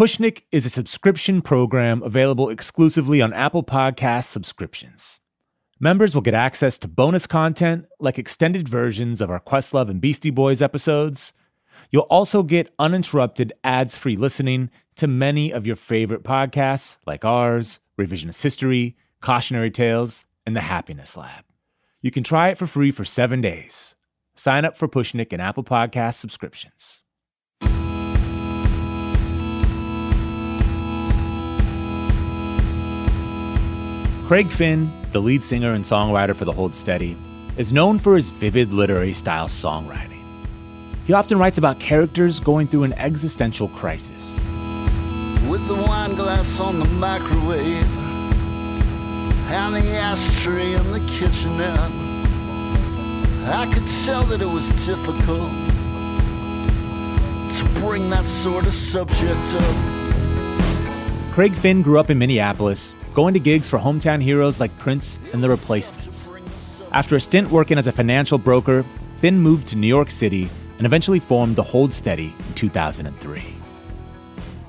Pushnik is a subscription program available exclusively on Apple Podcast subscriptions. Members will get access to bonus content like extended versions of our Questlove and Beastie Boys episodes. You'll also get uninterrupted ads free listening to many of your favorite podcasts like ours, Revisionist History, Cautionary Tales, and The Happiness Lab. You can try it for free for seven days. Sign up for Pushnik and Apple Podcast subscriptions. Craig Finn, the lead singer and songwriter for The Hold Steady, is known for his vivid literary style songwriting. He often writes about characters going through an existential crisis. With the wine glass on the microwave and the ashtray in the kitchenette, I could tell that it was difficult to bring that sort of subject up. Craig Finn grew up in Minneapolis going to gigs for hometown heroes like Prince and the Replacements. After a stint working as a financial broker, Finn moved to New York City and eventually formed The Hold Steady in 2003.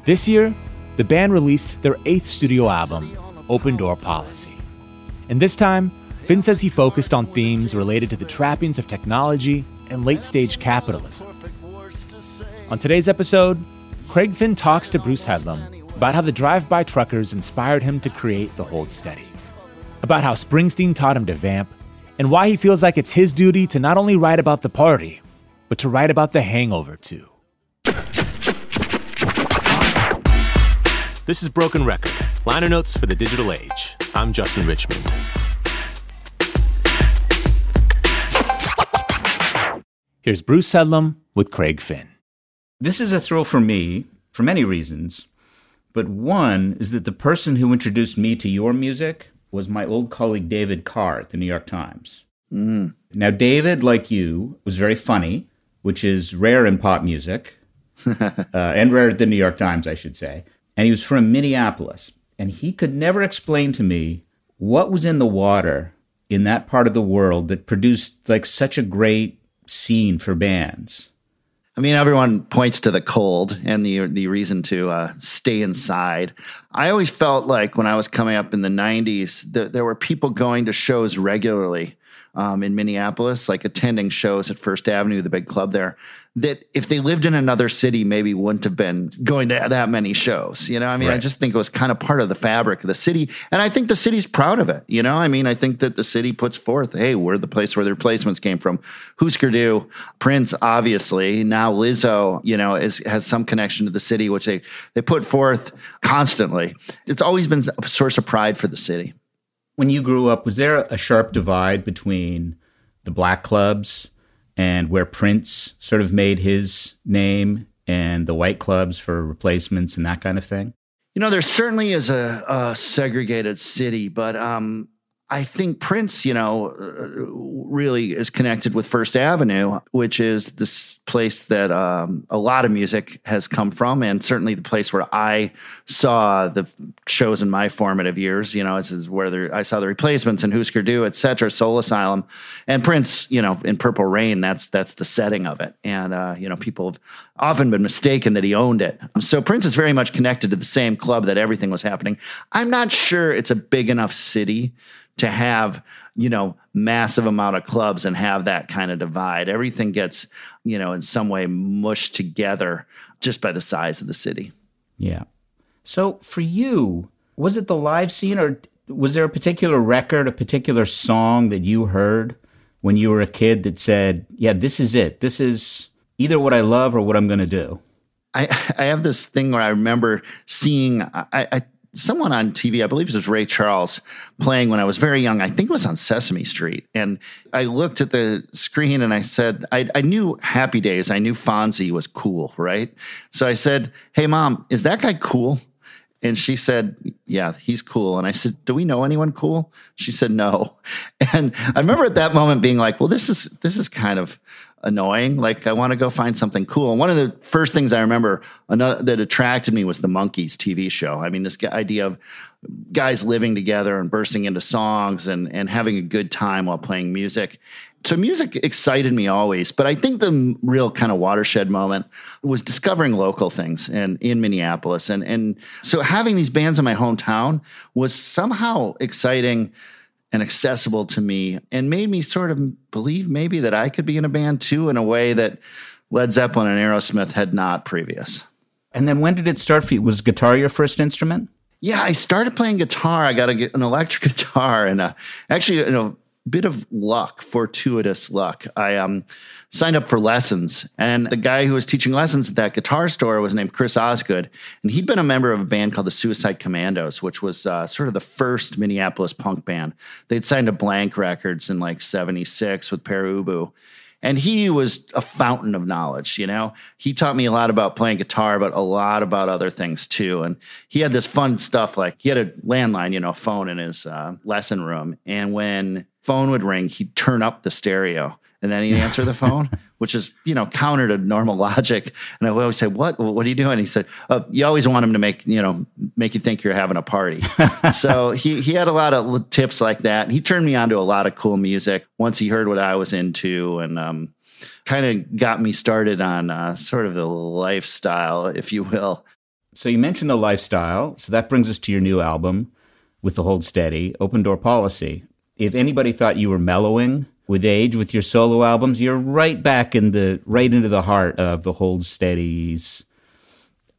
This year, the band released their eighth studio album, Open Door Policy. And this time, Finn says he focused on themes related to the trappings of technology and late stage capitalism. On today's episode, Craig Finn talks to Bruce Headlam about how the drive by truckers inspired him to create The Hold Steady, about how Springsteen taught him to vamp, and why he feels like it's his duty to not only write about the party, but to write about the hangover too. This is Broken Record, liner notes for the digital age. I'm Justin Richmond. Here's Bruce Headlam with Craig Finn. This is a thrill for me for many reasons. But one is that the person who introduced me to your music was my old colleague David Carr at the New York Times. Mm. Now, David, like you, was very funny, which is rare in pop music, uh, and rare at the New York Times, I should say. And he was from Minneapolis. And he could never explain to me what was in the water in that part of the world that produced like such a great scene for bands. I mean, everyone points to the cold and the the reason to uh, stay inside. I always felt like when I was coming up in the '90s, that there were people going to shows regularly um, in Minneapolis, like attending shows at First Avenue, the big club there, that if they lived in another city, maybe wouldn't have been going to that many shows. You know, I mean, right. I just think it was kind of part of the fabric of the city. And I think the city's proud of it. You know, I mean, I think that the city puts forth, hey, we're the place where the replacements came from. Husker Du, Prince, obviously. Now Lizzo, you know, is, has some connection to the city, which they, they put forth constantly. It's always been a source of pride for the city. When you grew up, was there a sharp divide between the black clubs and where Prince sort of made his name and the white clubs for replacements and that kind of thing? You know, there certainly is a, a segregated city, but um, I think Prince, you know, uh, really is connected with First Avenue, which is this place that um, a lot of music has come from, and certainly the place where I saw the shows in my formative years. You know, this is where there, I saw the replacements and Husker Du, et cetera, Soul Asylum, and Prince. You know, in Purple Rain, that's that's the setting of it, and uh, you know, people have often been mistaken that he owned it. So Prince is very much connected to the same club that everything was happening. I'm not sure it's a big enough city to have you know massive amount of clubs and have that kind of divide. Everything gets you know in some way mushed together just by the size of the city. Yeah. So for you was it the live scene or was there a particular record a particular song that you heard when you were a kid that said yeah this is it. This is either what i love or what i'm going to do I, I have this thing where I remember seeing I, I someone on TV, I believe it was Ray Charles, playing when I was very young. I think it was on Sesame Street. And I looked at the screen and I said, I, I knew Happy Days. I knew Fonzie was cool, right? So I said, Hey, mom, is that guy cool? And she said, Yeah, he's cool. And I said, Do we know anyone cool? She said, No. And I remember at that moment being like, Well, this is this is kind of annoying. Like I want to go find something cool. And one of the first things I remember another, that attracted me was the Monkees TV show. I mean, this idea of guys living together and bursting into songs and and having a good time while playing music. So music excited me always, but I think the real kind of watershed moment was discovering local things and in Minneapolis. And and so having these bands in my hometown was somehow exciting and accessible to me and made me sort of believe maybe that I could be in a band too in a way that Led Zeppelin and Aerosmith had not previous. And then when did it start for you? Was guitar your first instrument? Yeah, I started playing guitar. I got a, an electric guitar and uh, actually, you know, bit of luck, fortuitous luck. I um, signed up for lessons, and the guy who was teaching lessons at that guitar store was named Chris Osgood, and he'd been a member of a band called the Suicide Commandos, which was uh, sort of the first Minneapolis punk band. They'd signed to Blank Records in like '76 with Pere Ubu. And he was a fountain of knowledge, you know. He taught me a lot about playing guitar, but a lot about other things too. And he had this fun stuff like he had a landline, you know, phone in his uh, lesson room. And when phone would ring, he'd turn up the stereo and then he'd answer the phone, which is, you know, counter to normal logic. And I would always say, what, what are you doing? He said, uh, you always want him to make, you know, make you think you're having a party. so he, he had a lot of tips like that. And he turned me on to a lot of cool music once he heard what I was into and, um, kind of got me started on uh, sort of the lifestyle, if you will. So you mentioned the lifestyle. So that brings us to your new album with the Hold Steady, Open Door Policy if anybody thought you were mellowing with age with your solo albums, you're right back in the right into the heart of the Hold Steady's,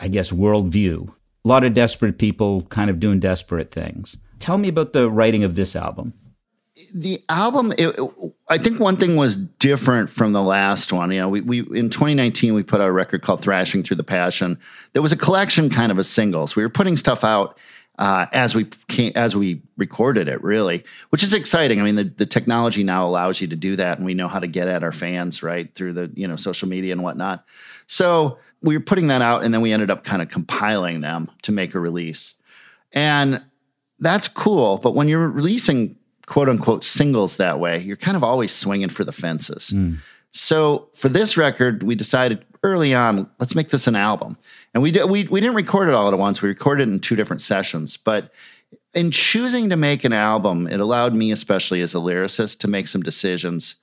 I guess, worldview. A lot of desperate people kind of doing desperate things. Tell me about the writing of this album. The album, it, I think one thing was different from the last one. You know, we, we in 2019 we put out a record called "Thrashing Thru the Passion." There was a collection kind of of singles. We were putting stuff out uh, as we came, as we recorded it, really, which is exciting. I mean, the, the technology now allows you to do that, and we know how to get at our fans right through the you know social media and whatnot. So we were putting that out, and then we ended up kind of compiling them to make a release, and that's cool. But when you're releasing quote unquote singles that way, you're kind of always swinging for the fences. Mm. So for this record, we decided early on, let's make this an album. And we did, we we didn't record it all at once. We recorded it in two different sessions, but in choosing to make an album, it allowed me, especially as a lyricist, to make some decisions.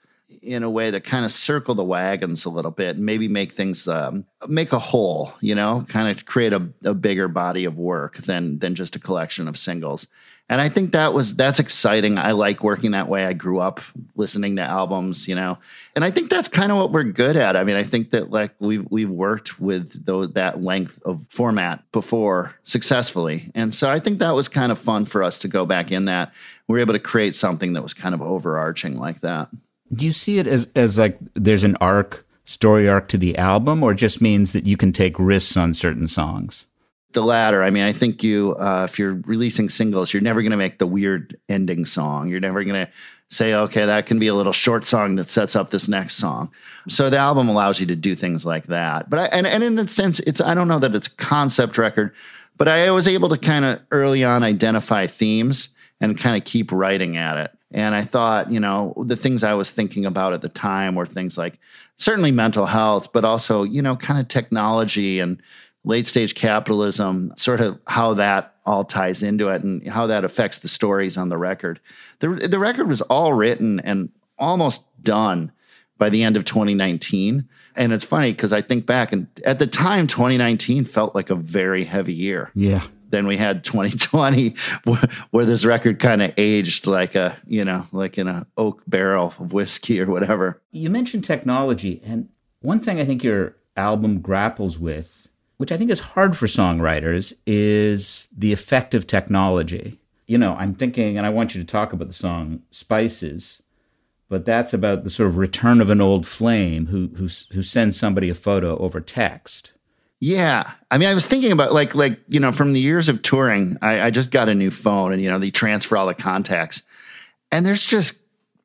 in a way that kind of circle the wagons a little bit and maybe make things um, make a whole you know kind of create a, a bigger body of work than than just a collection of singles and i think that was that's exciting. I like working that way. I grew up listening to albums you know and i think that's kind of what we're good at. I mean i think that like we've we've worked with that length of format before successfully. And so i think that was kind of fun for us to go back in that. We were able to create something that was kind of overarching like that. Do you see it as as like there's an arc, story arc to the album, or just means that you can take risks on certain songs? The latter. I mean, I think you, uh, if you're releasing singles, you're never going to make the weird ending song. You're never going to say, okay, that can be a little short song that sets up this next song. So the album allows you to do things like that. But I, and, and in that sense, it's, I don't know that it's a concept record, but I was able to kind of early on identify themes and kind of keep writing at it. And I thought, you know, the things I was thinking about at the time were things like certainly mental health, but also, you know, kind of technology and late stage capitalism, sort of how that all ties into it and how that affects the stories on the record. The, the record was all written and almost done by the end of 2019. And it's funny because I think back and at the time, 2019 felt like a very heavy year. Yeah then we had 2020 where this record kind of aged like a you know like in a oak barrel of whiskey or whatever you mentioned technology and one thing i think your album grapples with which i think is hard for songwriters is the effect of technology you know i'm thinking and i want you to talk about the song spices but that's about the sort of return of an old flame who who, who sends somebody a photo over text yeah. I mean, I was thinking about like, like, you know, from the years of touring, I, I just got a new phone and, you know, they transfer all the contacts and there's just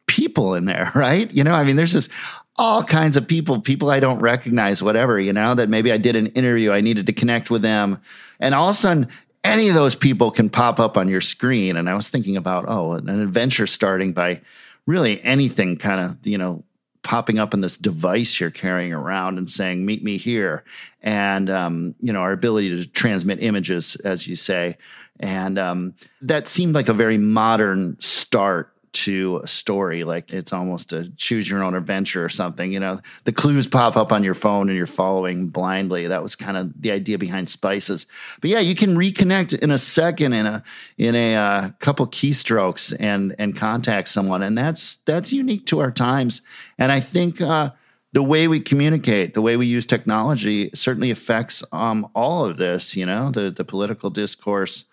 people in there, right? You know, I mean, there's just all kinds of people, people I don't recognize, whatever, you know, that maybe I did an interview, I needed to connect with them. And all of a sudden, any of those people can pop up on your screen. And I was thinking about, oh, an adventure starting by really anything kind of, you know, popping up in this device you're carrying around and saying meet me here and um, you know our ability to transmit images as you say and um, that seemed like a very modern start to a story like it's almost a choose your own adventure or something you know? The clues pop up on your phone and you're following blindly. That was kind of the idea behind spices. But yeah you can reconnect in a second in a in a uh, couple keystrokes and and contact someone. And that's that's unique to our times. And i think uh, the way we communicate, the way we use technology certainly affects um, all of this, you know, the, the political discourse,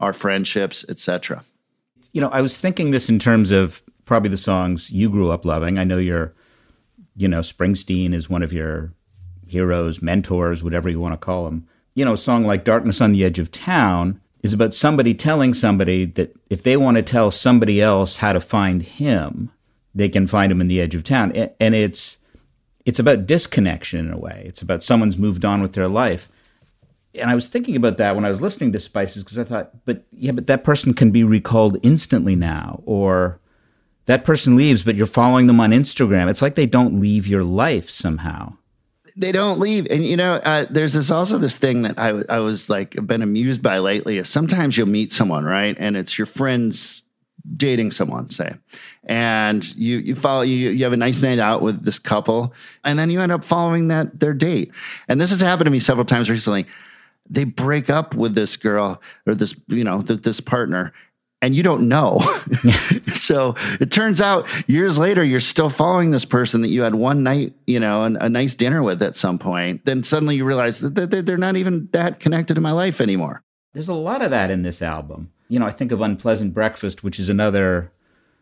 our friendships, etc you know, I was thinking this in terms of probably the songs you grew up loving. I know you're, you know, Springsteen is one of your heroes, mentors, whatever you want to call them. You know, a song like Darkness on the Edge of Town is about somebody telling somebody that if they want to tell somebody else how to find him, they can find him in the edge of town. And it's, it's about disconnection in a way. It's about someone's moved on with their life and I was thinking about that when I was listening to Spices because I thought, but yeah, but that person can be recalled instantly now, or that person leaves, but you're following them on Instagram. It's like they don't leave your life somehow. They don't leave, and you know, uh, there's this also this thing that I I was like been amused by lately. Is sometimes you'll meet someone right, and it's your friends dating someone, say, and you you follow you you have a nice night out with this couple, and then you end up following that their date. And this has happened to me several times recently they break up with this girl or this, you know, th- this partner and you don't know. so it turns out years later, you're still following this person that you had one night, you know, a nice dinner with at some point. Then suddenly you realize that they're not even that connected to my life anymore. There's a lot of that in this album. You know, I think of Unpleasant Breakfast, which is another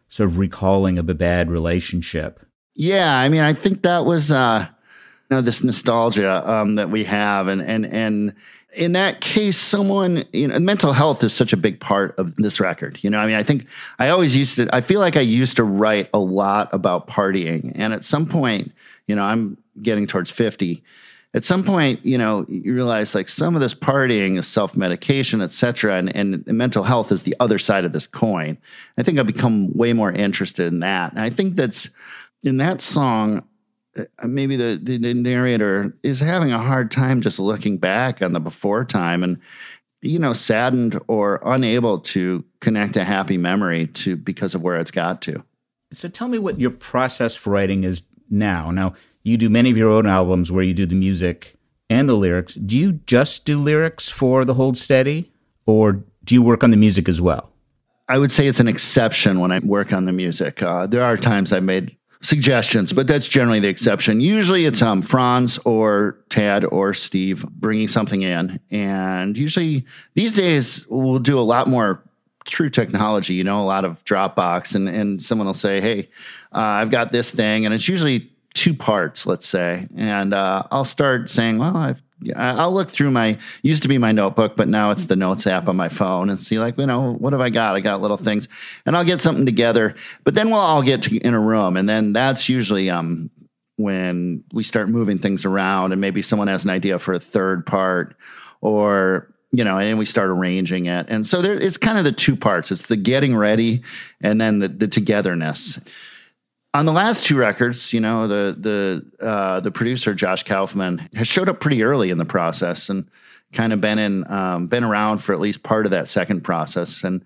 sort of recalling of a bad relationship. Yeah. I mean, I think that was, uh, you know, this nostalgia um, that we have and, and, and, in that case, someone, you know, mental health is such a big part of this record. You know, I mean, I think I always used to, I feel like I used to write a lot about partying. And at some point, you know, I'm getting towards 50. At some point, you know, you realize like some of this partying is self medication, et cetera. And, and mental health is the other side of this coin. I think I've become way more interested in that. And I think that's in that song, maybe the, the narrator is having a hard time just looking back on the before time and you know saddened or unable to connect a happy memory to because of where it's got to So tell me what your process for writing is now. Now, you do many of your own albums where you do the music and the lyrics. Do you just do lyrics for the Hold Steady, or do you work on the music as well? I would say it's an exception when I work on the music. Uh, there are times I've made suggestions, but that's generally the exception. Usually it's um, Franz or Tad or Steve bringing something in. And usually these days we'll do a lot more true technology, you know, a lot of Dropbox and, and someone will say, Hey, uh, I've got this thing. And it's usually two parts, let's say. And uh, I'll start saying, well, I've I'll look through my used to be my notebook, but now it's the notes app on my phone and see like, you know, what have I got? I got little things and I'll get something together, but then we'll all get to, in a room. And then that's usually, um, when we start moving things around and maybe someone has an idea for a third part or, you know, and we start arranging it. And so there, it's kind of the two parts. It's the getting ready and then the, the togetherness on the last two records, you know, the the uh, the producer Josh Kaufman has showed up pretty early in the process and kind of been in um, been around for at least part of that second process and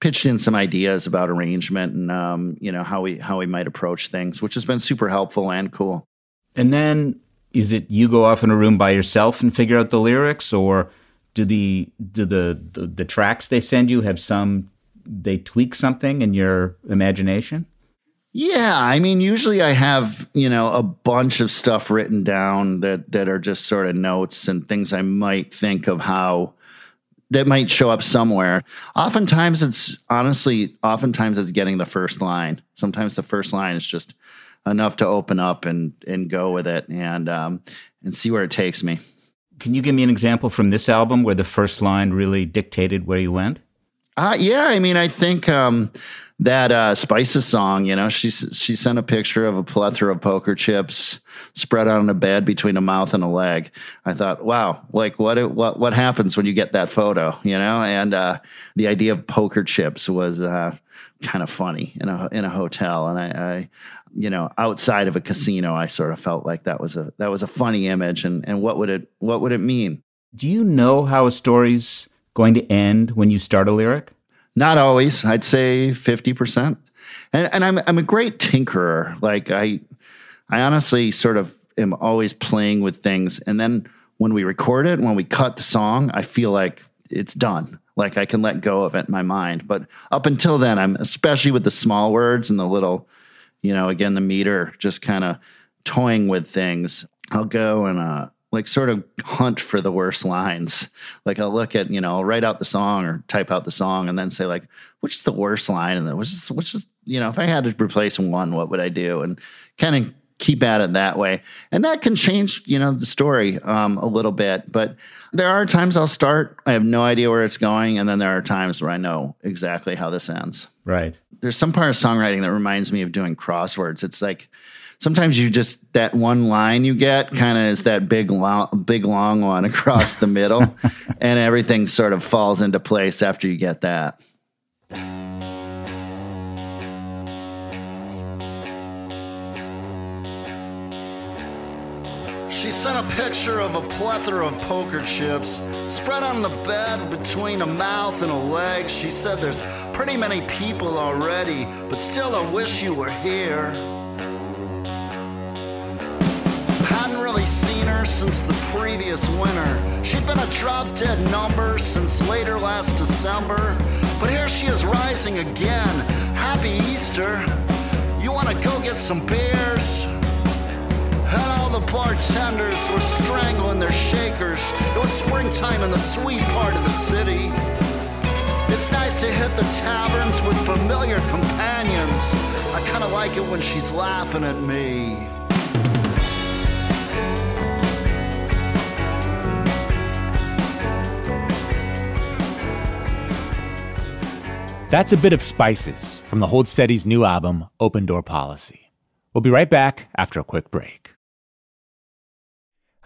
pitched in some ideas about arrangement and um, you know how we how we might approach things, which has been super helpful and cool. And then is it you go off in a room by yourself and figure out the lyrics, or do the do the the, the tracks they send you have some they tweak something in your imagination? Yeah, I mean, usually I have you know a bunch of stuff written down that that are just sort of notes and things I might think of how that might show up somewhere. Oftentimes, it's honestly, oftentimes it's getting the first line. Sometimes the first line is just enough to open up and and go with it and um, and see where it takes me. Can you give me an example from this album where the first line really dictated where you went? Uh, yeah, I mean, I think. Um, that uh, Spices song, you know, she she sent a picture of a plethora of poker chips spread out on a bed between a mouth and a leg. I thought, wow, like what what what happens when you get that photo, you know? And uh, the idea of poker chips was uh, kind of funny in a in a hotel, and I, I, you know, outside of a casino, I sort of felt like that was a that was a funny image, and and what would it what would it mean? Do you know how a story's going to end when you start a lyric? Not always. I'd say 50%. And, and I'm, I'm a great tinkerer. Like I, I honestly sort of am always playing with things. And then when we record it, when we cut the song, I feel like it's done. Like I can let go of it in my mind. But up until then, I'm especially with the small words and the little, you know, again, the meter, just kind of toying with things. I'll go and uh, like sort of hunt for the worst lines. Like I'll look at, you know, I'll write out the song or type out the song and then say like, which is the worst line? And then which is, which is, you know, if I had to replace one, what would I do? And kind of keep at it that way. And that can change, you know, the story um, a little bit. But there are times I'll start, I have no idea where it's going. And then there are times where I know exactly how this ends. Right. There's some part of songwriting that reminds me of doing crosswords. It's like, sometimes you just that one line you get kind of is that big long, big long one across the middle, and everything sort of falls into place after you get that. She sent a picture of a plethora of poker chips spread on the bed between a mouth and a leg. She said, There's pretty many people already, but still I wish you were here. Hadn't really seen her since the previous winter. She'd been a drop dead number since later last December. But here she is rising again. Happy Easter. You wanna go get some beers? And all the bartenders were strangling their shakers. It was springtime in the sweet part of the city. It's nice to hit the taverns with familiar companions. I kinda like it when she's laughing at me. That's a bit of Spices from the Hold Steady's new album, Open Door Policy. We'll be right back after a quick break.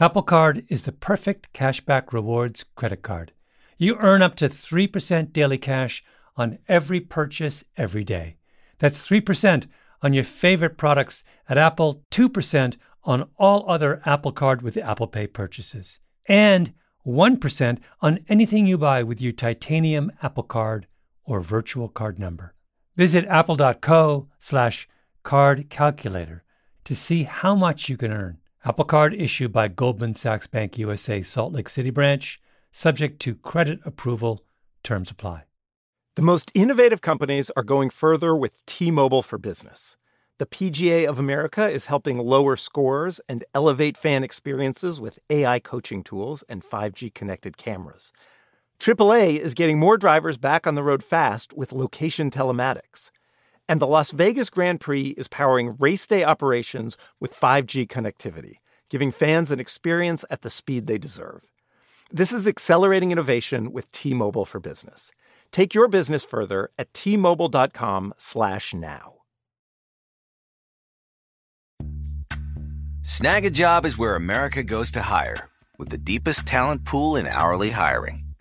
Apple Card is the perfect cashback rewards credit card. You earn up to 3% daily cash on every purchase every day. That's 3% on your favorite products at Apple, 2% on all other Apple Card with Apple Pay purchases, and 1% on anything you buy with your titanium Apple Card or virtual card number. Visit apple.co slash Card Calculator to see how much you can earn. Apple Card issued by Goldman Sachs Bank USA Salt Lake City branch, subject to credit approval. Terms apply. The most innovative companies are going further with T-Mobile for Business. The PGA of America is helping lower scores and elevate fan experiences with AI coaching tools and 5G connected cameras. AAA is getting more drivers back on the road fast with location telematics. And the Las Vegas Grand Prix is powering race day operations with 5G connectivity, giving fans an experience at the speed they deserve. This is accelerating innovation with T-Mobile for Business. Take your business further at t-mobile.com/now. Snagajob is where America goes to hire, with the deepest talent pool in hourly hiring.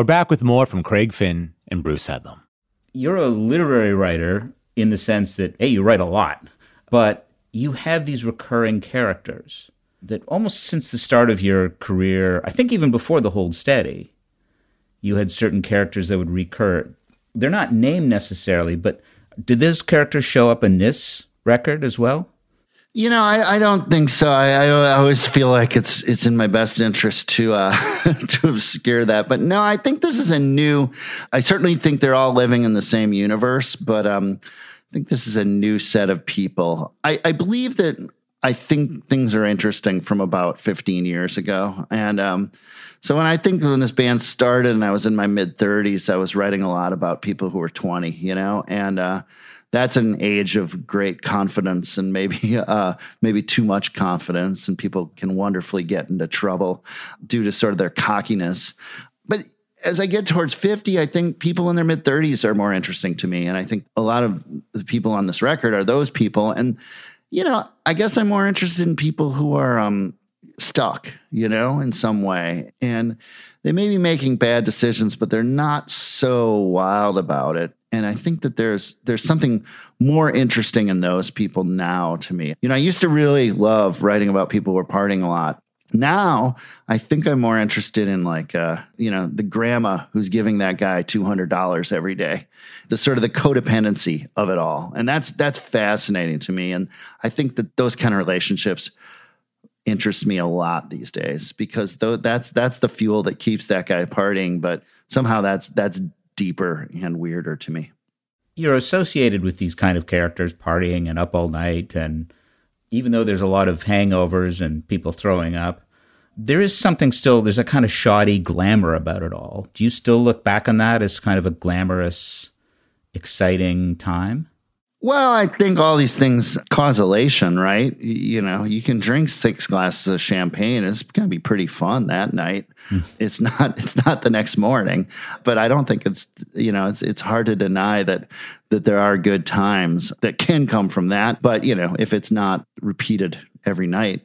We're back with more from Craig Finn and Bruce Headlam. You're a literary writer in the sense that, hey, you write a lot, but you have these recurring characters that almost since the start of your career, I think even before the Hold Steady, you had certain characters that would recur. They're not named necessarily, but did those characters show up in this record as well? You know, I, I don't think so. I, I, always feel like it's it's in my best interest to uh, to obscure that. But no, I think this is a new. I certainly think they're all living in the same universe, but um, I think this is a new set of people. I, I believe that I think things are interesting from about 15 years ago, and um, so when I think when this band started and I was in my mid 30s, I was writing a lot about people who were 20, you know, and uh, that's an age of great confidence and maybe uh, maybe too much confidence, and people can wonderfully get into trouble due to sort of their cockiness. But as I get towards 50, I think people in their mid 30s are more interesting to me. And I think a lot of the people on this record are those people. And, you know, I guess I'm more interested in people who are um, stuck, you know, in some way. And they may be making bad decisions, but they're not so wild about it. And I think that there's there's something more interesting in those people now to me. You know, I used to really love writing about people who are partying a lot. Now I think I'm more interested in like uh, you know, the grandma who's giving that guy two hundred dollars every day. The sort of the codependency of it all. And that's that's fascinating to me. And I think that those kind of relationships interest me a lot these days because though that's that's the fuel that keeps that guy partying, but somehow that's that's deeper and weirder to me. You're associated with these kind of characters partying and up all night and even though there's a lot of hangovers and people throwing up, there is something still there's a kind of shoddy glamour about it all. Do you still look back on that as kind of a glamorous exciting time? Well, I think all these things cause elation, right? You know, you can drink six glasses of champagne. It's going to be pretty fun that night. Mm. It's not. It's not the next morning, but I don't think it's. You know, it's it's hard to deny that that there are good times that can come from that. But you know, if it's not repeated every night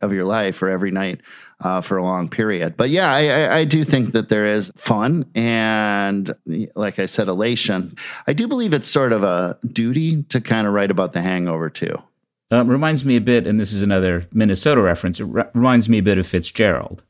of your life or every night uh, for a long period. But yeah, I, I, do think that there is fun and, like I said, elation. I do believe it's sort of a duty to kind of write about the hangover too. Um, reminds me a bit, and this is another Minnesota reference. It re- reminds me a bit of Fitzgerald.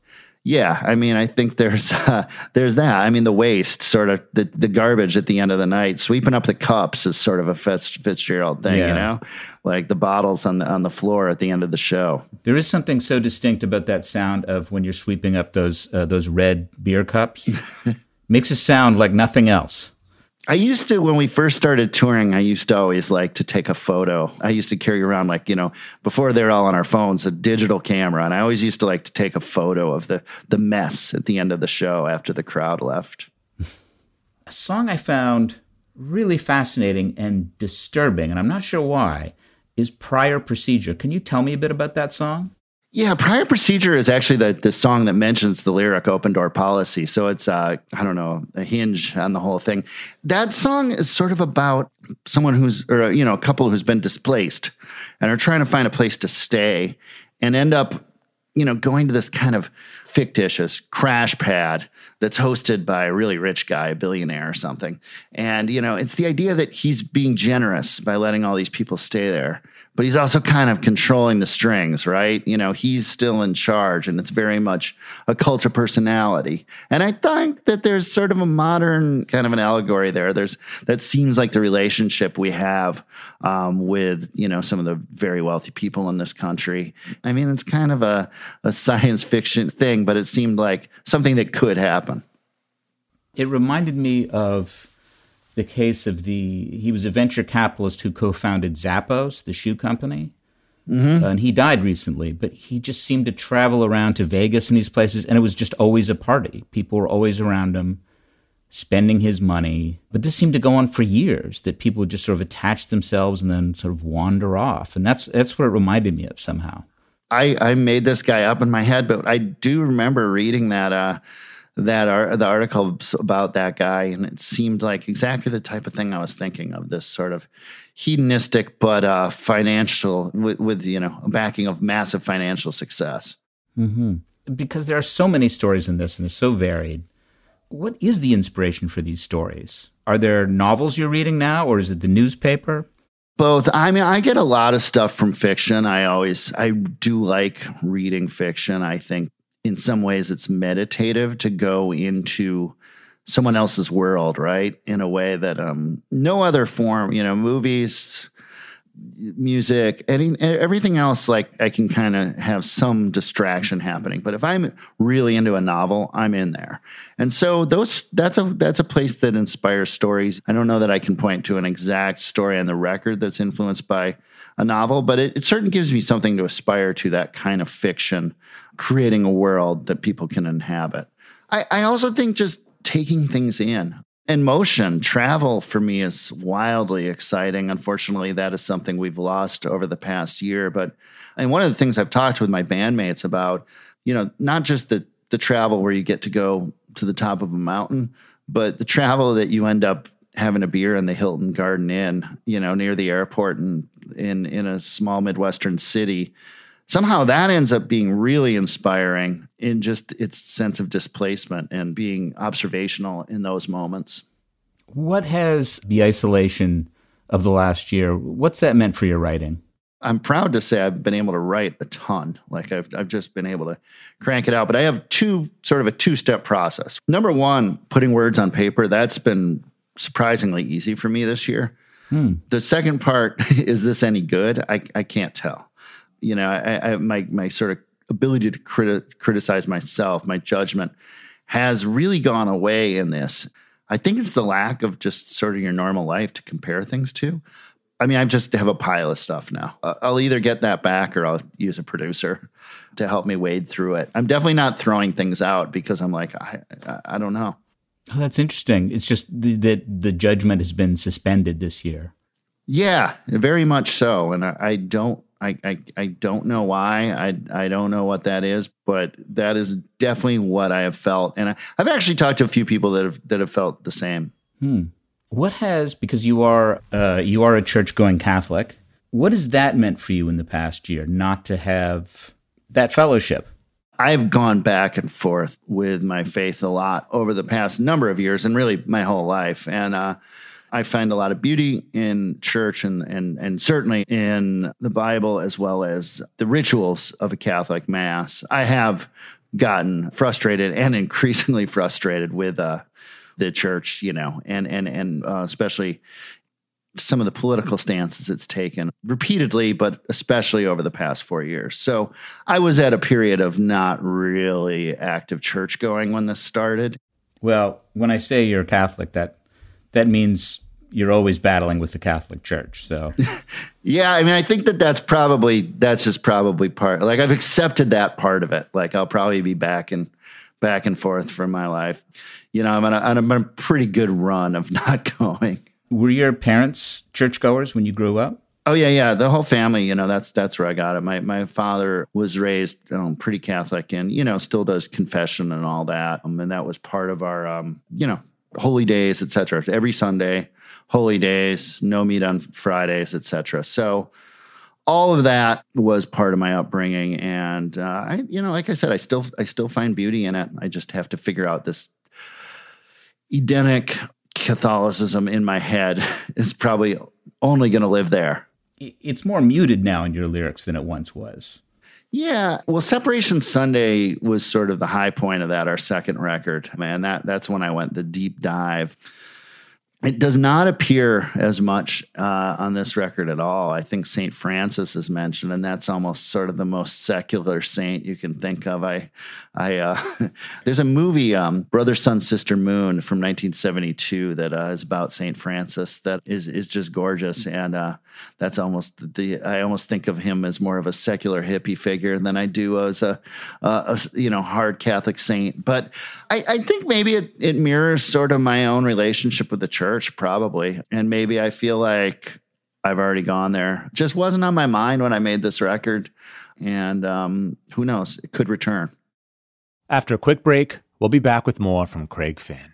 Yeah, I mean, I think there's uh, there's that. I mean, the waste, sort of the, the garbage at the end of the night, sweeping up the cups is sort of a Fitz, Fitzgerald thing, yeah. you know, like the bottles on the on the floor at the end of the show. There is something so distinct about that sound of when you're sweeping up those uh, those red beer cups. Makes a sound like nothing else. I used to, when we first started touring, I used to always like to take a photo. I used to carry around, like, you know, before they're all on our phones, a digital camera. And I always used to like to take a photo of the, the mess at the end of the show after the crowd left. a song I found really fascinating and disturbing, and I'm not sure why, is Prior Procedure. Can you tell me a bit about that song? Yeah, prior procedure is actually the, the song that mentions the lyric open door policy. So it's, uh, I don't know, a hinge on the whole thing. That song is sort of about someone who's, or, you know, a couple who's been displaced and are trying to find a place to stay and end up, you know, going to this kind of fictitious crash pad that's hosted by a really rich guy, a billionaire or something. And, you know, it's the idea that he's being generous by letting all these people stay there but he's also kind of controlling the strings, right? You know, he's still in charge and it's very much a cult of personality. And I think that there's sort of a modern kind of an allegory there. There's that seems like the relationship we have um, with, you know, some of the very wealthy people in this country. I mean, it's kind of a, a science fiction thing, but it seemed like something that could happen. It reminded me of the case of the he was a venture capitalist who co-founded Zappos, the shoe company. Mm-hmm. Uh, and he died recently, but he just seemed to travel around to Vegas and these places, and it was just always a party. People were always around him, spending his money. But this seemed to go on for years. That people would just sort of attach themselves and then sort of wander off, and that's that's what it reminded me of somehow. I I made this guy up in my head, but I do remember reading that. Uh, that are the article about that guy, and it seemed like exactly the type of thing I was thinking of. This sort of hedonistic but uh, financial, with, with, you know backing of massive financial success. Mm-hmm. Because there are so many stories in this, and they're so varied. What is the inspiration for these stories? Are there novels you're reading now, or is it the newspaper? Both. I mean i get a lot of stuff from fiction. I always i do like reading fiction. I think in some ways it's meditative to go into someone else's world, right? In a way that um, no other form, you know, movies, music, any, everything else, like I can kind of have some distraction happening. But if I'm really into a novel, I'm in there. And so those that's a that's a place that inspires stories. I don't know that I can point to an exact story on the record that's influenced by a novel, but it, it certainly gives me something to aspire to that kind of fiction, creating a world that people can inhabit. I, I also think just taking things in and motion, travel for me is wildly exciting. Unfortunately, that is something we've lost over the past year. But and one of the things I've talked with my bandmates about, you know, not just the the travel where you get to go to the top of a mountain, but the travel that you end up having a beer in the Hilton Garden Inn, you know, near the airport and in in a small midwestern city. Somehow that ends up being really inspiring in just its sense of displacement and being observational in those moments. What has the isolation of the last year, what's that meant for your writing? I'm proud to say I've been able to write a ton. Like I've I've just been able to crank it out. But I have two sort of a two step process. Number one, putting words on paper. That's been surprisingly easy for me this year. Hmm. The second part is this any good? I, I can't tell. You know, I, I, my my sort of ability to criti- criticize myself, my judgment, has really gone away in this. I think it's the lack of just sort of your normal life to compare things to. I mean, I just have a pile of stuff now. I'll either get that back or I'll use a producer to help me wade through it. I'm definitely not throwing things out because I'm like, I, I, I don't know. Oh, that's interesting. It's just that the, the judgment has been suspended this year. Yeah, very much so. And I, I don't I, I, I don't know why. I I don't know what that is, but that is definitely what I have felt. And I, have actually talked to a few people that have that have felt the same. Hmm. What has because you are uh, you are a church going Catholic. What has that meant for you in the past year? Not to have that fellowship. I've gone back and forth with my faith a lot over the past number of years and really my whole life. And uh, I find a lot of beauty in church and, and, and certainly in the Bible as well as the rituals of a Catholic Mass. I have gotten frustrated and increasingly frustrated with uh, the church, you know, and and and uh, especially some of the political stances it's taken repeatedly, but especially over the past four years. So I was at a period of not really active church going when this started. Well, when I say you're Catholic, that that means you're always battling with the Catholic Church. So, yeah, I mean, I think that that's probably that's just probably part. Like I've accepted that part of it. Like I'll probably be back and back and forth for my life. You know, I'm on a, I'm on a pretty good run of not going. Were your parents churchgoers when you grew up? Oh yeah, yeah. The whole family, you know, that's that's where I got it. My my father was raised um, pretty Catholic, and you know, still does confession and all that. Um, and that was part of our, um, you know, holy days, etc. Every Sunday, holy days, no meat on Fridays, etc. So all of that was part of my upbringing, and uh, I, you know, like I said, I still I still find beauty in it. I just have to figure out this Edenic Catholicism in my head is probably only going to live there it's more muted now in your lyrics than it once was. Yeah, well, Separation Sunday was sort of the high point of that. Our second record, man, that that's when I went the deep dive it does not appear as much uh, on this record at all. I think Saint Francis is mentioned, and that's almost sort of the most secular saint you can think of. I, I, uh, there's a movie, um, Brother, Sun, Sister, Moon, from 1972 that uh, is about Saint Francis that is is just gorgeous, and uh, that's almost the. I almost think of him as more of a secular hippie figure than I do as a, a you know hard Catholic saint. But I, I think maybe it, it mirrors sort of my own relationship with the church probably. And maybe I feel like I've already gone there. Just wasn't on my mind when I made this record. And um, who knows? It could return. After a quick break, we'll be back with more from Craig Finn.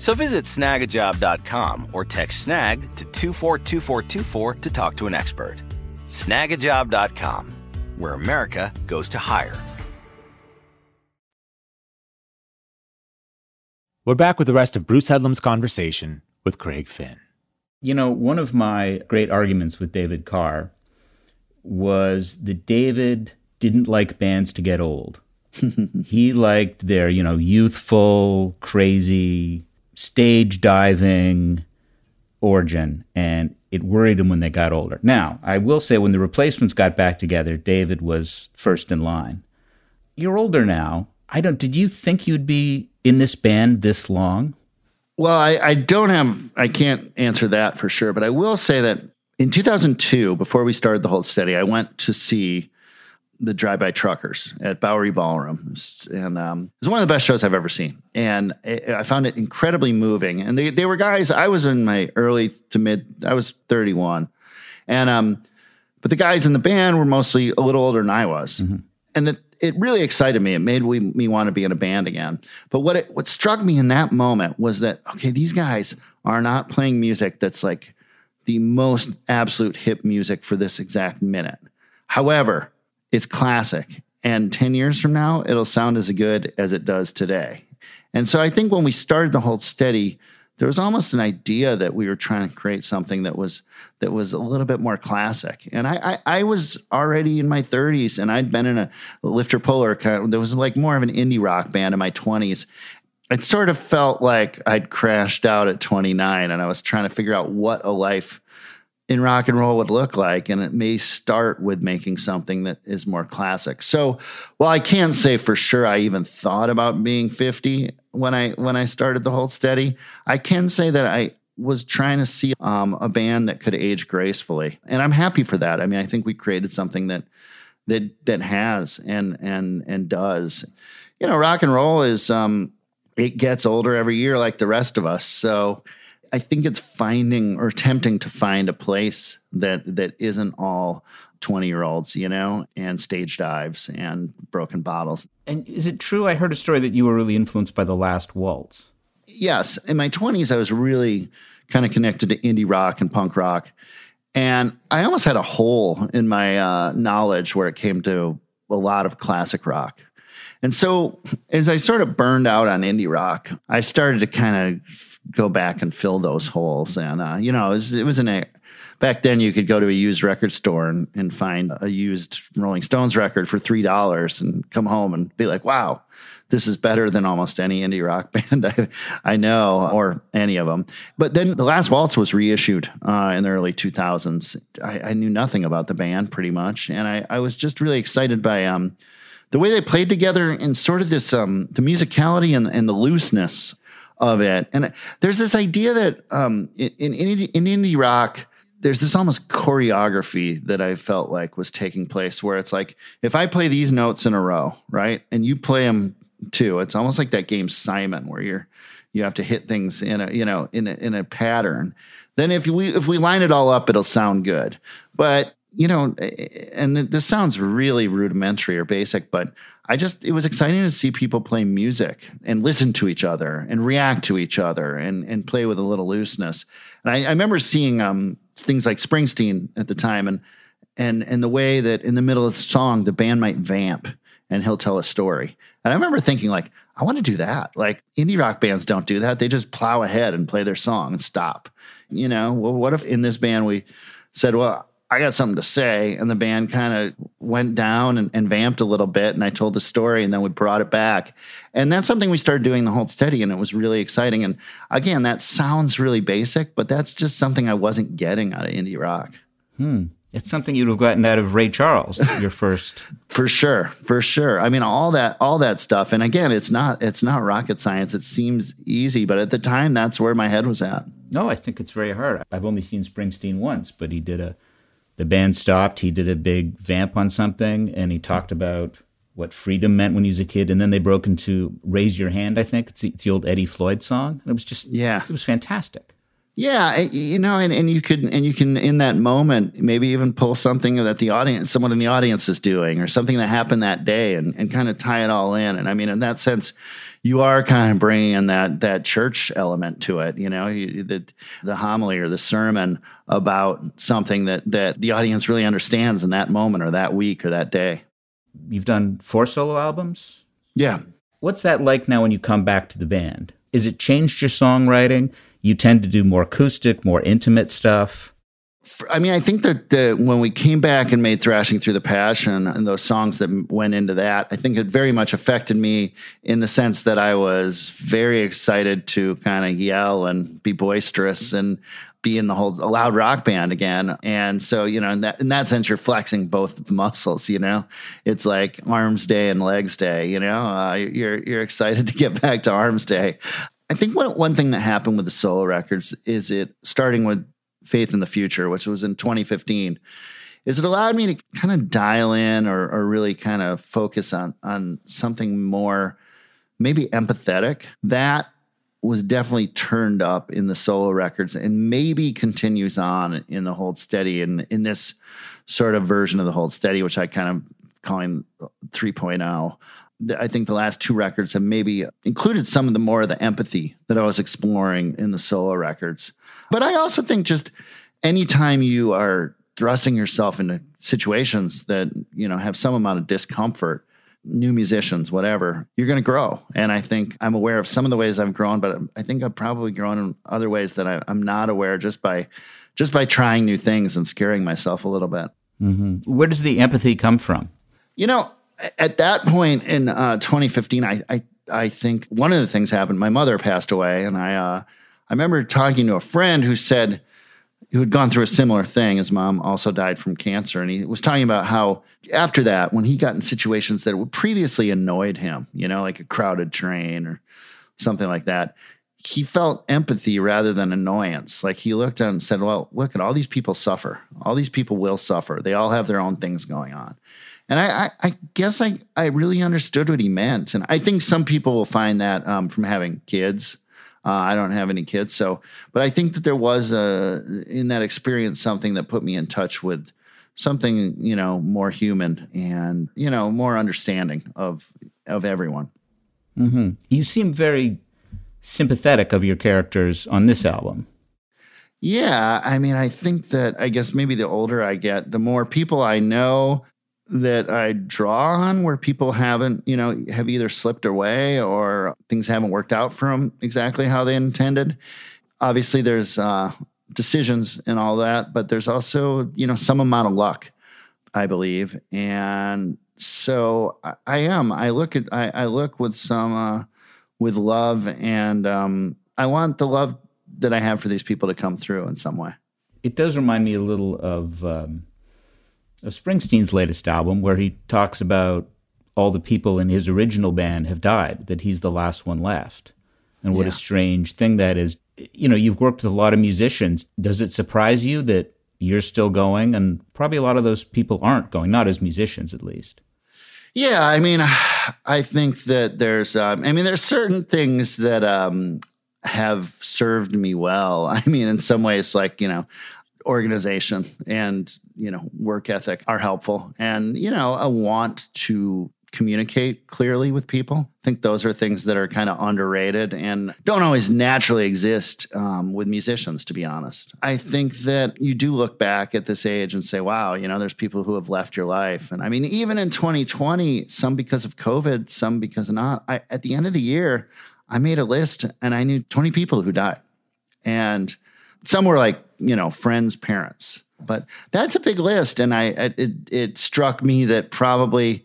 So visit snagajob.com or text snag to 242424 to talk to an expert. Snagajob.com, where America goes to hire. We're back with the rest of Bruce Headlam's conversation with Craig Finn. You know, one of my great arguments with David Carr was that David didn't like bands to get old. he liked their, you know, youthful, crazy, stage diving origin, and it worried him when they got older. Now, I will say, when the replacements got back together, David was first in line. You're older now. I don't. Did you think you'd be in this band this long? Well, I, I don't have. I can't answer that for sure, but I will say that in 2002, before we started the Hold Steady, I went to see the Drive By Truckers at Bowery Ballroom, and um, it was one of the best shows I've ever seen. And I found it incredibly moving. And they they were guys. I was in my early to mid. I was 31, and um, but the guys in the band were mostly a little older than I was, mm-hmm. and that it really excited me. It made we, me want to be in a band again. But what it, what struck me in that moment was that okay, these guys are not playing music that's like the most absolute hip music for this exact minute. However, it's classic. And 10 years from now, it'll sound as good as it does today. And so I think when we started the Hold Steady, there was almost an idea that we were trying to create something that was that was a little bit more classic. And I I, I was already in my 30s and I'd been in a lifter puller kind of, there was like more of an indie rock band in my 20s. It sort of felt like I'd crashed out at 29 and I was trying to figure out what a life in rock and roll would look like. And it may start with making something that is more classic. So while I can't say for sure I even thought about being 50 when I when I started the Hold Steady, I can say that I was trying to see um, a band that could age gracefully. And I'm happy for that. I mean, I think we created something that that that has and and and does. You know, rock and roll is um it gets older every year like the rest of us. So I think it's finding or attempting to find a place that that isn't all 20 year olds, you know, and stage dives and broken bottles. And is it true? I heard a story that you were really influenced by the last waltz. Yes. In my 20s, I was really kind of connected to indie rock and punk rock. And I almost had a hole in my uh, knowledge where it came to a lot of classic rock. And so as I sort of burned out on indie rock, I started to kind of go back and fill those holes. And uh, you know, it was, it was a back then you could go to a used record store and, and find a used Rolling Stones record for three dollars and come home and be like, wow. This is better than almost any indie rock band I, I know, or any of them. But then the last waltz was reissued uh, in the early 2000s. I, I, knew nothing about the band pretty much, and I, I was just really excited by um, the way they played together and sort of this um, the musicality and, and the looseness of it. And there's this idea that um, in, in, in indie rock, there's this almost choreography that I felt like was taking place where it's like, if I play these notes in a row, right, and you play them too, it's almost like that game Simon where you're, you have to hit things in a, you know, in a, in a pattern. Then if we, if we line it all up, it'll sound good. But you know, and this sounds really rudimentary or basic, but I just, it was exciting to see people play music and listen to each other and react to each other and, and play with a little looseness. And I, I remember seeing um, things like Springsteen at the time and, and, and the way that in the middle of the song, the band might vamp and he'll tell a story. And I remember thinking like, I want to do that. Like indie rock bands don't do that. They just plow ahead and play their song and stop. You know, well, what if in this band we said, well, I got something to say. And the band kind of went down and, and, vamped a little bit. And I told the story and then we brought it back. And that's something we started doing the Hold Steady. And it was really exciting. And again, that sounds really basic, but that's just something I wasn't getting out of indie rock. Hmm. It's something you'd have gotten out of Ray Charles, your first. for sure, for sure. I mean, all that, all that stuff. And again, it's not, it's not rocket science. It seems easy, but at the time, that's where my head was at. No, I think it's very hard. I've only seen Springsteen once, but he did a the band stopped. He did a big vamp on something, and he talked about what freedom meant when he was a kid. And then they broke into "Raise Your Hand." I think it's the, it's the old Eddie Floyd song, and it was just yeah, it was fantastic. Yeah, you know, and, and you could and you can in that moment maybe even pull something that the audience, someone in the audience is doing, or something that happened that day, and and kind of tie it all in. And I mean, in that sense, you are kind of bringing in that that church element to it. You know, you, the the homily or the sermon about something that that the audience really understands in that moment or that week or that day. You've done four solo albums. Yeah. What's that like now when you come back to the band? Is it changed your songwriting? You tend to do more acoustic, more intimate stuff. I mean, I think that when we came back and made Thrashing Thru the Passion and those songs that went into that, I think it very much affected me in the sense that I was very excited to kind of yell and be boisterous and be in the whole loud rock band again. And so, you know, in that in that sense, you're flexing both muscles. You know, it's like arms day and legs day. You know, uh, you're you're excited to get back to arms day. I think one one thing that happened with the solo records is it starting with Faith in the Future, which was in 2015, is it allowed me to kind of dial in or, or really kind of focus on on something more maybe empathetic. That was definitely turned up in the solo records and maybe continues on in the Hold Steady and in this sort of version of the Hold Steady, which I kind of calling 3.0. I think the last two records have maybe included some of the more of the empathy that I was exploring in the solo records. But I also think just anytime you are thrusting yourself into situations that, you know, have some amount of discomfort, new musicians, whatever, you're going to grow. And I think I'm aware of some of the ways I've grown, but I think I've probably grown in other ways that I, am not aware just by just by trying new things and scaring myself a little bit. Mm-hmm. Where does the empathy come from? You know, at that point in uh, 2015, I, I I think one of the things happened. My mother passed away, and I uh, I remember talking to a friend who said who had gone through a similar thing. His mom also died from cancer, and he was talking about how after that, when he got in situations that previously annoyed him, you know, like a crowded train or something like that, he felt empathy rather than annoyance. Like he looked and said, "Well, look at all these people suffer. All these people will suffer. They all have their own things going on." And I, I, I, guess I, I really understood what he meant. And I think some people will find that um, from having kids. Uh, I don't have any kids, so but I think that there was a in that experience something that put me in touch with something you know more human and you know more understanding of of everyone. Mm-hmm. You seem very sympathetic of your characters on this album. Yeah, I mean, I think that I guess maybe the older I get, the more people I know that I draw on where people haven't, you know, have either slipped away or things haven't worked out for them exactly how they intended. Obviously, there's uh, decisions and all that, but there's also, you know, some amount of luck, I believe. And so I, I am. I look at, I, I look with some, uh, with love, and um, I want the love that I have for these people to come through in some way. It does remind me a little of. Um of Springsteen's latest album, where he talks about all the people in his original band have died, that he's the last one left. And what yeah. a strange thing that is. You know, you've worked with a lot of musicians. Does it surprise you that you're still going and probably a lot of those people aren't going, not as musicians at least? Yeah, I mean, I think that there's, um, I mean, there's certain things that um, have served me well. I mean, in some ways, like, you know, organization and you know work ethic are helpful. And you know a want to communicate clearly with people. I think those are things that are kind of underrated and don't always naturally exist um, with musicians to be honest. I think that you do look back at this age and say wow you know there's people who have left your life. And i mean even in 2020 some because of covid some because not I, at the end of the year i made a list and i knew 20 people who died. And some were like you know friends parents. But that's a big list and i it, it struck me that probably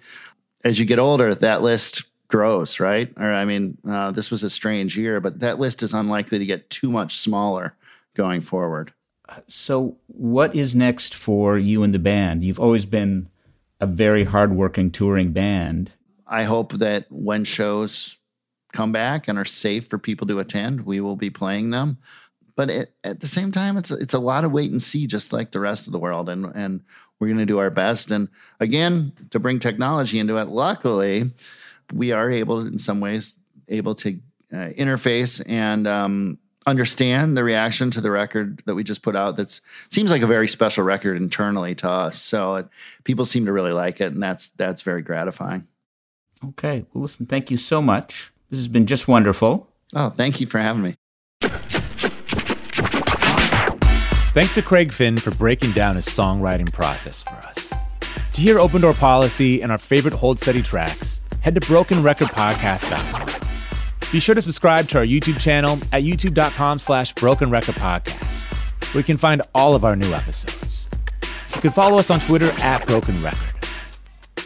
as you get older that list grows right? Or i mean uh, this was a strange year but that list is unlikely to get too much smaller going forward. So what is next for you and the band? You've always been a very hardworking touring band. I hope that when shows come back and are safe for people to attend we will be playing them but it, at the same time, it's it's a lot of wait and see, just like the rest of the world, and and we're going to do our best. And again, to bring technology into it, luckily, we are able, in some ways, able to uh, interface and um, understand the reaction to the record that we just put out. That seems like a very special record internally to us. So it, people seem to really like it, and that's that's very gratifying. Okay, well, listen, thank you so much. This has been just wonderful. Oh, thank you for having me. Thanks to Craig Finn for breaking down his songwriting process for us. To hear Open Door Policy and our favorite Hold Steady tracks, head to brokenrecordpodcast.com. Be sure to subscribe to our YouTube channel at youtube.com slash brokenrecordpodcast, where you can find all of our new episodes. You can follow us on Twitter at Broken Record.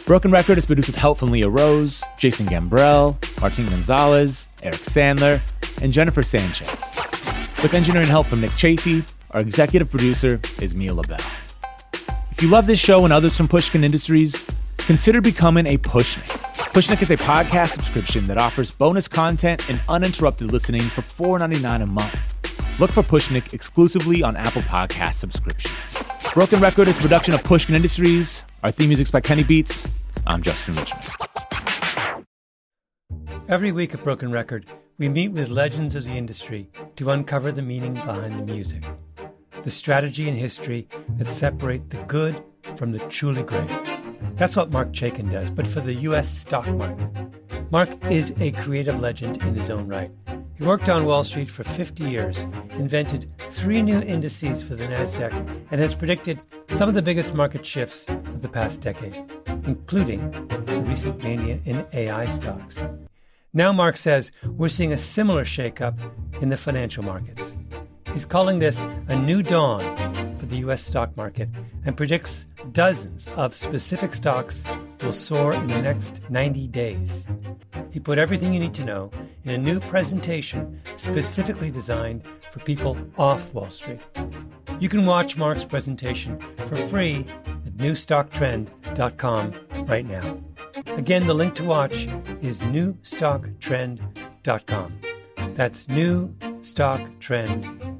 Broken Record is produced with help from Leah Rose, Jason Gambrell, Martin Gonzalez, Eric Sandler, and Jennifer Sanchez, with engineering help from Nick Chafee our executive producer is Mia Lobel. If you love this show and others from Pushkin Industries, consider becoming a Pushnik. Pushnik is a podcast subscription that offers bonus content and uninterrupted listening for $4.99 a month. Look for Pushnik exclusively on Apple Podcast subscriptions. Broken Record is a production of Pushkin Industries. Our theme music's by Kenny Beats. I'm Justin Richmond. Every week at Broken Record, we meet with legends of the industry to uncover the meaning behind the music, the strategy and history that separate the good from the truly great. That's what Mark Chaikin does, but for the U.S. stock market. Mark is a creative legend in his own right. He worked on Wall Street for 50 years, invented three new indices for the NASDAQ, and has predicted some of the biggest market shifts of the past decade, including the recent mania in AI stocks. Now, Mark says we're seeing a similar shakeup in the financial markets. He's calling this a new dawn for the U.S. stock market and predicts dozens of specific stocks will soar in the next 90 days. He put everything you need to know in a new presentation specifically designed for people off Wall Street. You can watch Mark's presentation for free at newstocktrend.com right now. Again, the link to watch is newstocktrend.com. That's newstocktrend.com.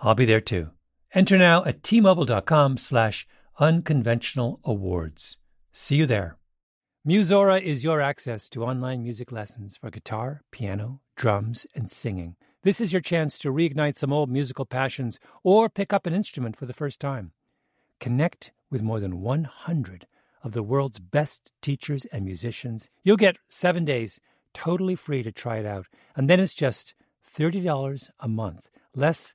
I'll be there too. Enter now at tmobile.com slash unconventional awards. See you there. Musora is your access to online music lessons for guitar, piano, drums, and singing. This is your chance to reignite some old musical passions or pick up an instrument for the first time. Connect with more than 100 of the world's best teachers and musicians. You'll get seven days totally free to try it out, and then it's just $30 a month, less